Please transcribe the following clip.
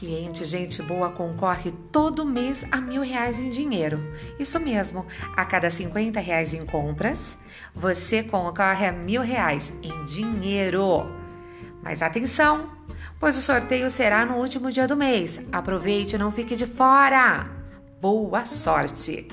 Cliente gente boa concorre todo mês a mil reais em dinheiro. Isso mesmo, a cada 50 reais em compras, você concorre a mil reais em dinheiro. Mas atenção, pois o sorteio será no último dia do mês. Aproveite e não fique de fora. Boa sorte!